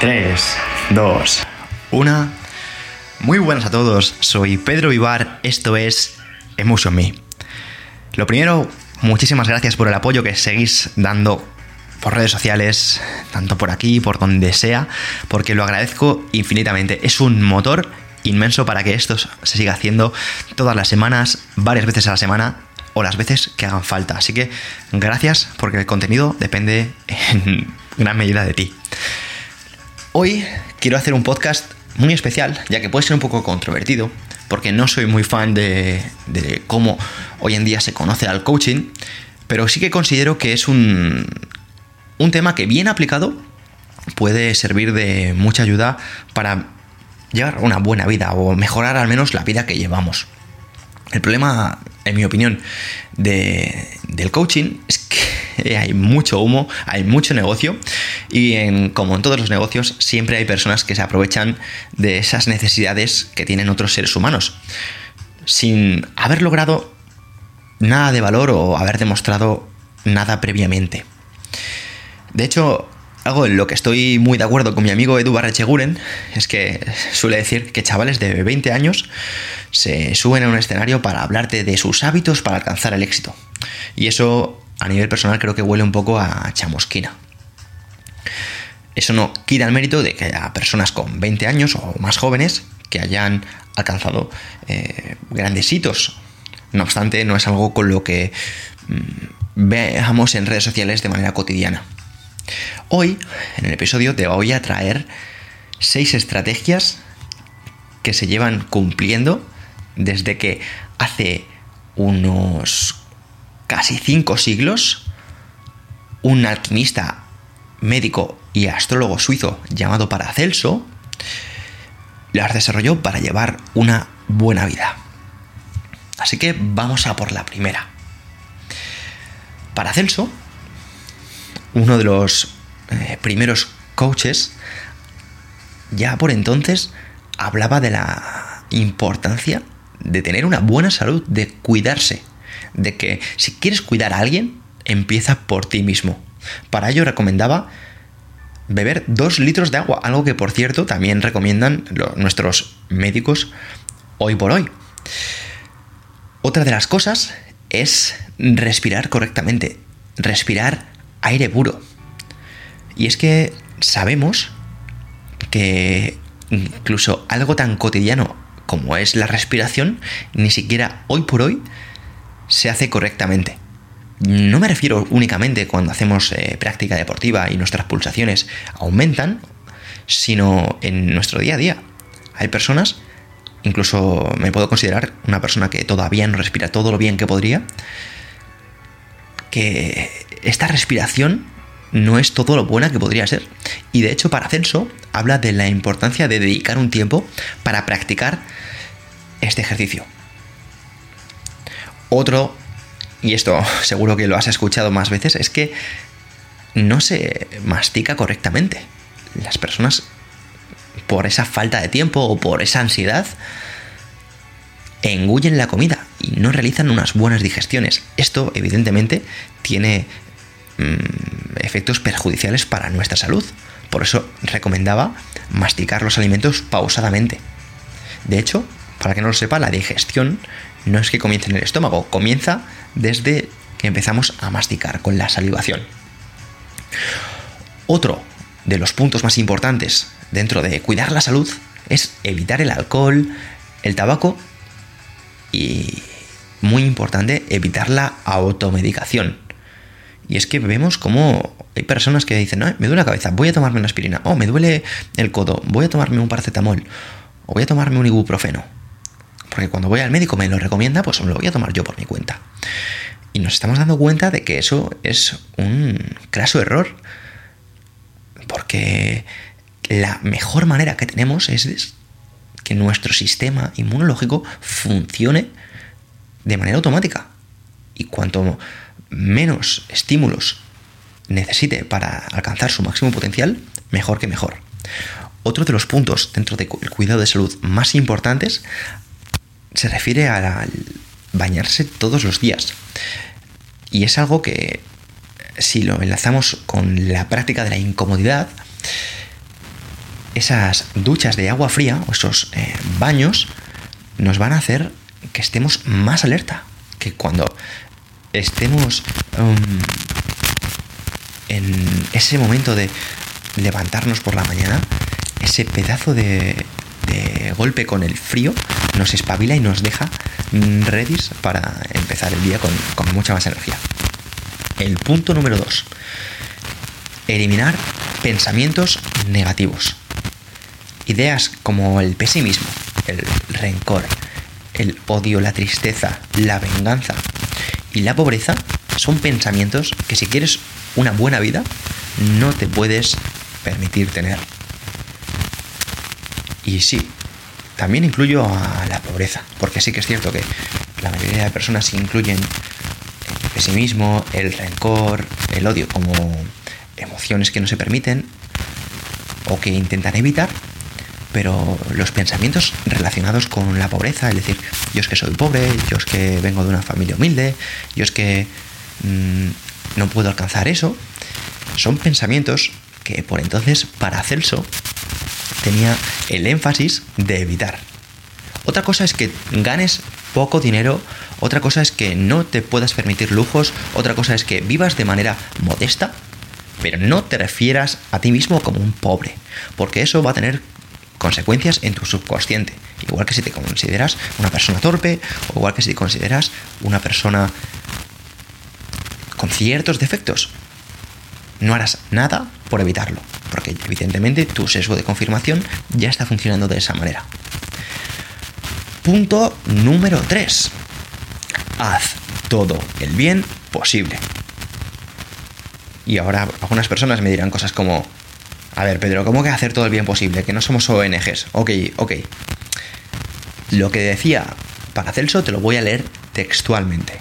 3, 2, 1. Muy buenas a todos, soy Pedro Vivar, esto es Emotion Me. Lo primero, muchísimas gracias por el apoyo que seguís dando por redes sociales, tanto por aquí, por donde sea, porque lo agradezco infinitamente. Es un motor inmenso para que esto se siga haciendo todas las semanas, varias veces a la semana o las veces que hagan falta. Así que gracias porque el contenido depende en gran medida de ti. Hoy quiero hacer un podcast muy especial, ya que puede ser un poco controvertido, porque no soy muy fan de, cómo hoy en día se conoce al coaching, pero sí que considero que es un, un tema que bien aplicado puede servir de mucha ayuda para llevar una buena vida o mejorar al menos la vida que llevamos. El problema, en mi opinión, del coaching es que hay mucho humo, hay mucho negocio y como en todos los negocios siempre hay personas que se aprovechan de esas necesidades que tienen otros seres humanos sin haber logrado nada de valor o haber demostrado nada previamente. De hecho, algo en lo que estoy muy de acuerdo con mi amigo Edu Barrecheguren es que suele decir que chavales de 20 años se suben a un escenario para hablarte de sus hábitos para alcanzar el éxito. Y eso a nivel personal creo que huele un poco a chamosquina. Eso no quita el mérito de que a personas con 20 años o más jóvenes que hayan alcanzado eh, grandes hitos. No obstante, no es algo con lo que mm, veamos en redes sociales de manera cotidiana. Hoy, en el episodio, te voy a traer seis estrategias que se llevan cumpliendo desde que hace unos casi cinco siglos un alquimista, médico y astrólogo suizo llamado Paracelso las desarrolló para llevar una buena vida. Así que vamos a por la primera. Paracelso, uno de los eh, primeros coaches, ya por entonces hablaba de la importancia de tener una buena salud, de cuidarse, de que si quieres cuidar a alguien, empieza por ti mismo. Para ello recomendaba beber dos litros de agua, algo que por cierto también recomiendan nuestros médicos hoy por hoy. Otra de las cosas es respirar correctamente, respirar aire puro. Y es que sabemos que incluso algo tan cotidiano como es la respiración, ni siquiera hoy por hoy se hace correctamente. No me refiero únicamente cuando hacemos eh, práctica deportiva y nuestras pulsaciones aumentan, sino en nuestro día a día. Hay personas, incluso me puedo considerar una persona que todavía no respira todo lo bien que podría, que esta respiración no es todo lo buena que podría ser. Y de hecho, Paracelso habla de la importancia de dedicar un tiempo para practicar este ejercicio. Otro, y esto seguro que lo has escuchado más veces, es que no se mastica correctamente. Las personas, por esa falta de tiempo o por esa ansiedad, engullen la comida y no realizan unas buenas digestiones. Esto, evidentemente, tiene Mm, efectos perjudiciales para nuestra salud. Por eso recomendaba masticar los alimentos pausadamente. De hecho, para que no lo sepa, la digestión no es que comience en el estómago, comienza desde que empezamos a masticar con la salivación. Otro de los puntos más importantes dentro de cuidar la salud es evitar el alcohol, el tabaco y, muy importante, evitar la automedicación. Y es que vemos como hay personas que dicen, no, me duele la cabeza, voy a tomarme una aspirina, o me duele el codo, voy a tomarme un paracetamol, o voy a tomarme un ibuprofeno. Porque cuando voy al médico me lo recomienda, pues lo voy a tomar yo por mi cuenta. Y nos estamos dando cuenta de que eso es un craso error. Porque la mejor manera que tenemos es que nuestro sistema inmunológico funcione de manera automática. Y cuanto menos estímulos necesite para alcanzar su máximo potencial, mejor que mejor. Otro de los puntos dentro del cuidado de salud más importantes se refiere a bañarse todos los días. Y es algo que, si lo enlazamos con la práctica de la incomodidad, esas duchas de agua fría o esos eh, baños nos van a hacer que estemos más alerta, que cuando estemos um, en ese momento de levantarnos por la mañana, ese pedazo de, golpe con el frío nos espabila y nos deja ready para empezar el día con, con mucha más energía. El punto número 2. Eliminar pensamientos negativos. Ideas como el pesimismo, el rencor, el odio, la tristeza, la venganza y la pobreza son pensamientos que si quieres una buena vida no te puedes permitir tener. Y sí, también incluyo a la pobreza, porque sí que es cierto que la mayoría de personas incluyen el pesimismo, el rencor, el odio como emociones que no se permiten o que intentan evitar, pero los pensamientos relacionados con la pobreza, es decir, yo es que soy pobre, yo es que vengo de una familia humilde, yo es que mm, no puedo alcanzar eso, son pensamientos que por entonces para Celso tenía el énfasis de evitar. Otra cosa es que ganes poco dinero, otra cosa es que no te puedas permitir lujos, otra cosa es que vivas de manera modesta, pero no te refieras a ti mismo como un pobre, porque eso va a tener consecuencias en tu subconsciente. Igual que si te consideras una persona torpe, o igual que si te consideras una persona con ciertos defectos. No harás nada por evitarlo, porque evidentemente tu sesgo de confirmación ya está funcionando de esa manera. Punto número 3. Haz todo el bien posible. Y ahora algunas personas me dirán cosas como, a ver, Pedro, ¿cómo que hacer todo el bien posible? Que no somos ONGs. Ok, ok. Lo que decía Paracelso te lo voy a leer textualmente.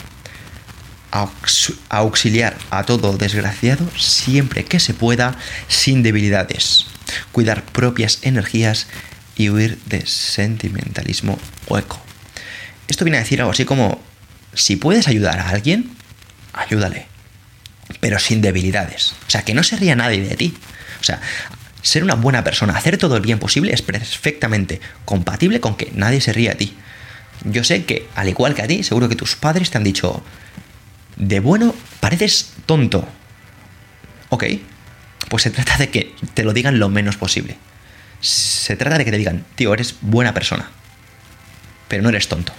auxiliar a todo desgraciado siempre que se pueda, sin debilidades. Cuidar propias energías y huir de sentimentalismo hueco. Esto viene a decir algo así como, si puedes ayudar a alguien, ayúdale, pero sin debilidades. O sea, que no se ría nadie de ti. O sea, ser una buena persona, hacer todo el bien posible es perfectamente compatible con que nadie se ría a ti. Yo sé que, al igual que a ti, seguro que tus padres te han dicho, de bueno, pareces tonto. Ok, pues se trata de que te lo digan lo menos posible. Se trata de que te digan, tío, eres buena persona, pero no eres tonto.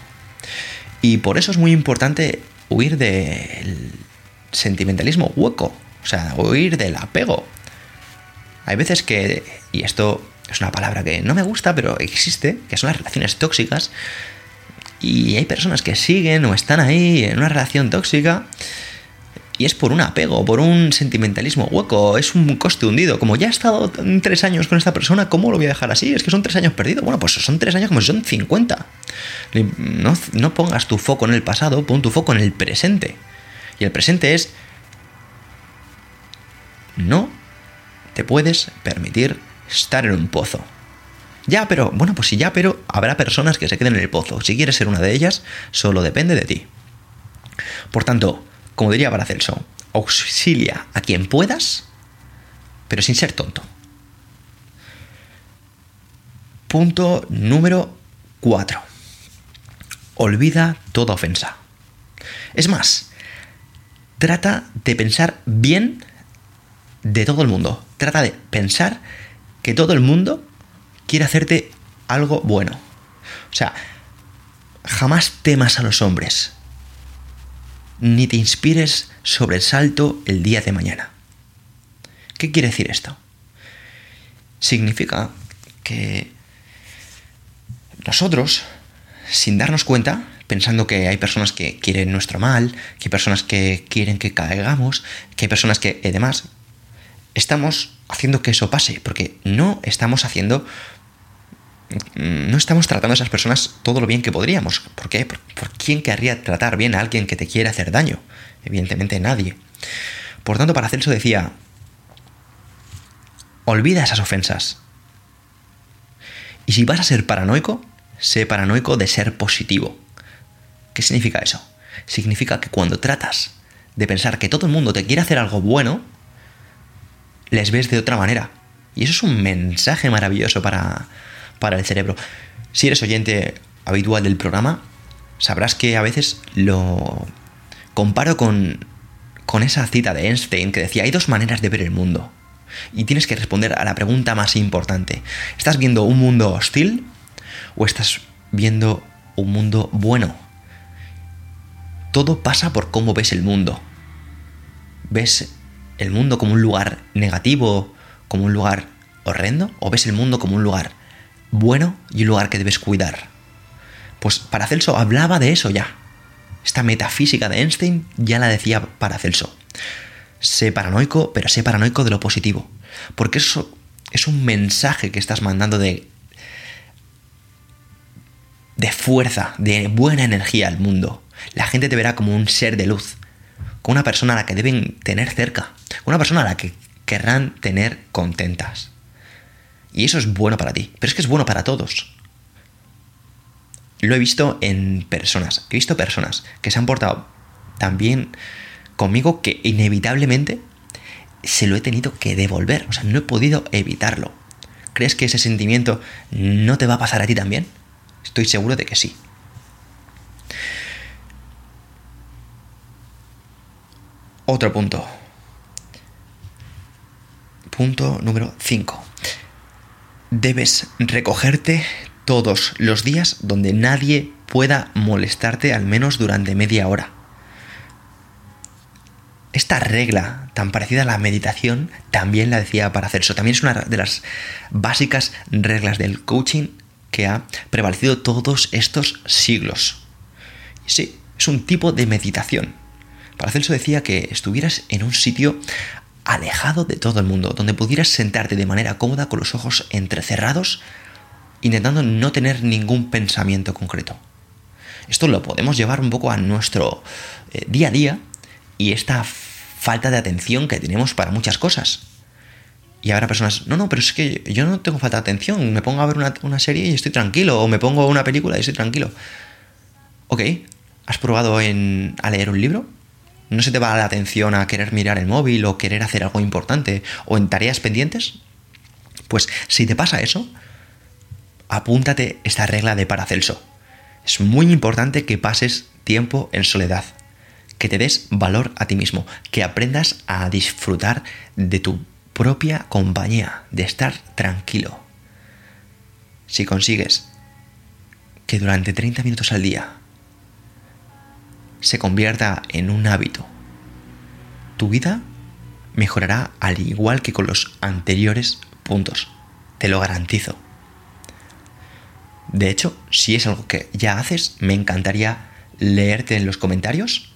Y por eso es muy importante huir del sentimentalismo hueco, o sea, huir del apego. Hay veces que, y esto es una palabra que no me gusta, pero existe, que son las relaciones tóxicas. Y hay personas que siguen o están ahí en una relación tóxica y es por un apego, por un sentimentalismo hueco, es un coste hundido. Como ya he estado tres años con esta persona, ¿cómo lo voy a dejar así? Es que son tres años perdidos. Bueno, pues son tres años como si son 50. No, no pongas tu foco en el pasado, pon tu foco en el presente. Y el presente es... No te puedes permitir estar en un pozo. Ya, pero, bueno, pues sí, ya, pero habrá personas que se queden en el pozo. Si quieres ser una de ellas, solo depende de ti. Por tanto, como diría Paracelso, auxilia a quien puedas, pero sin ser tonto. Punto número 4. Olvida toda ofensa. Es más, trata de pensar bien de todo el mundo. Trata de pensar que todo el mundo quiere hacerte algo bueno. O sea, jamás temas a los hombres. Ni te inspires sobre el salto el día de mañana. ¿Qué quiere decir esto? Significa que nosotros, sin darnos cuenta, pensando que hay personas que quieren nuestro mal, que hay personas que quieren que caigamos, que hay personas que, además, estamos haciendo que eso pase, porque no estamos haciendo no estamos tratando a esas personas todo lo bien que podríamos. ¿Por qué? ¿Por, quién querría tratar bien a alguien que te quiere hacer daño? Evidentemente nadie. Por tanto, para Celso decía, olvida esas ofensas. Y si vas a ser paranoico, sé paranoico de ser positivo. ¿Qué significa eso? Significa que cuando tratas de pensar que todo el mundo te quiere hacer algo bueno, les ves de otra manera. Y eso es un mensaje maravilloso para, para el cerebro. Si eres oyente habitual del programa, sabrás que a veces lo comparo con, con esa cita de Einstein que decía, hay dos maneras de ver el mundo. Y tienes que responder a la pregunta más importante. ¿Estás viendo un mundo hostil o estás viendo un mundo bueno? Todo pasa por cómo ves el mundo. ¿Ves el mundo como un lugar negativo, como un lugar horrendo? ¿O ves el mundo como un lugar bueno y un lugar que debes cuidar? Pues Paracelso hablaba de eso ya. Esta metafísica de Einstein ya la decía Paracelso. Sé paranoico, pero sé paranoico de lo positivo. Porque eso es un mensaje que estás mandando de, de fuerza, de buena energía al mundo. La gente te verá como un ser de luz, como una persona a la que deben tener cerca, una persona a la que querrán tener contentas. Y eso es bueno para ti, pero es que es bueno para todos. Lo he visto en personas, he visto personas que se han portado tan bien conmigo que inevitablemente se lo he tenido que devolver, o sea, no he podido evitarlo. ¿Crees que ese sentimiento no te va a pasar a ti también? Estoy seguro de que sí. Otro punto. Punto número 5. Debes recogerte todos los días donde nadie pueda molestarte al menos durante media hora. Esta regla tan parecida a la meditación también la decía para hacer eso. También es una de las básicas reglas del coaching que ha prevalecido todos estos siglos. Sí, es un tipo de meditación. Paracelso decía que estuvieras en un sitio alejado de todo el mundo, donde pudieras sentarte de manera cómoda con los ojos entrecerrados, intentando no tener ningún pensamiento concreto. Esto lo podemos llevar un poco a nuestro eh, día a día y esta falta de atención que tenemos para muchas cosas. Y habrá personas, no, no, pero es que yo no tengo falta de atención, me pongo a ver una, serie y estoy tranquilo, o me pongo una película y estoy tranquilo. Ok, ¿has probado a leer un libro? ¿No se te va la atención a querer mirar el móvil o querer hacer algo importante o en tareas pendientes? Pues si te pasa eso, apúntate esta regla de Paracelso. Es muy importante que pases tiempo en soledad, que te des valor a ti mismo, que aprendas a disfrutar de tu propia compañía, de estar tranquilo. Si consigues que durante 30 minutos al día se convierta en un hábito, tu vida mejorará al igual que con los anteriores puntos. Te lo garantizo. De hecho, si es algo que ya haces, me encantaría leerte en los comentarios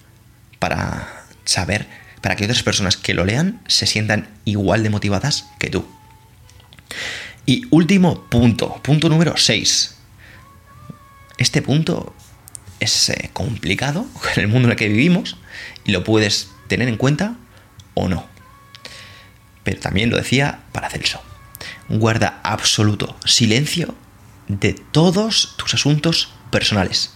para saber, para que otras personas que lo lean se sientan igual de motivadas que tú. Y último punto, punto número 6. Este punto es eh, complicado en el mundo en el que vivimos y lo puedes tener en cuenta o no. Pero también lo decía Paracelso. Guarda absoluto silencio de todos tus asuntos personales.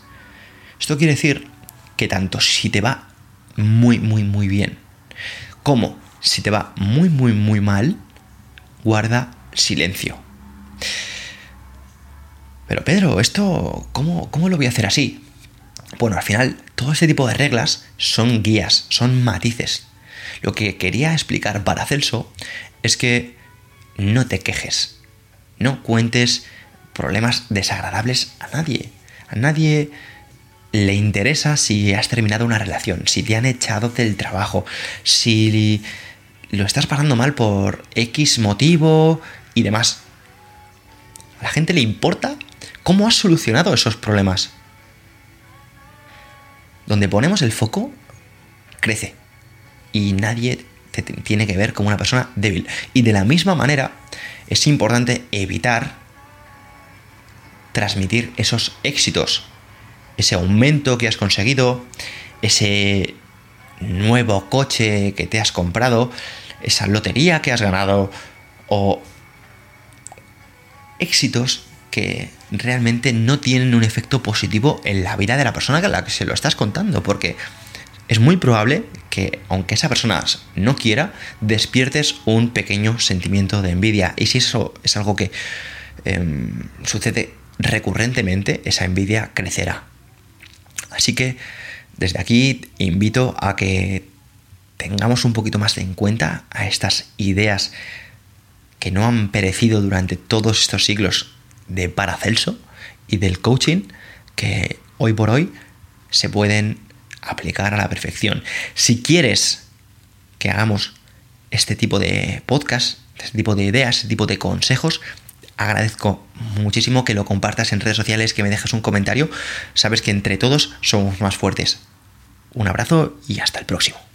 Esto quiere decir que tanto si te va muy, muy, muy bien, como si te va muy, muy, muy mal, guarda silencio. Pero Pedro, ¿esto cómo, cómo lo voy a hacer así? Bueno, al final, todo este tipo de reglas son guías, son matices. Lo que quería explicar para Celso es que no te quejes, no cuentes problemas desagradables a nadie. A nadie le interesa si has terminado una relación, si te han echado del trabajo, si lo estás pasando mal por X motivo y demás. A la gente le importa cómo has solucionado esos problemas donde ponemos el foco, crece. Y nadie te tiene que ver como una persona débil. Y de la misma manera, es importante evitar transmitir esos éxitos, ese aumento que has conseguido, ese nuevo coche que te has comprado, esa lotería que has ganado o éxitos que realmente no tienen un efecto positivo en la vida de la persona a la que se lo estás contando, porque es muy probable que, aunque esa persona no quiera, despiertes un pequeño sentimiento de envidia. Y si eso es algo que em, sucede recurrentemente, esa envidia crecerá. Así que desde aquí invito a que tengamos un poquito más en cuenta a estas ideas que no han perecido durante todos estos siglos de Paracelso y del coaching que hoy por hoy se pueden aplicar a la perfección. Si quieres que hagamos este tipo de podcast, este tipo de ideas, este tipo de consejos, agradezco muchísimo que lo compartas en redes sociales, que me dejes un comentario. Sabes que entre todos somos más fuertes. Un abrazo y hasta el próximo.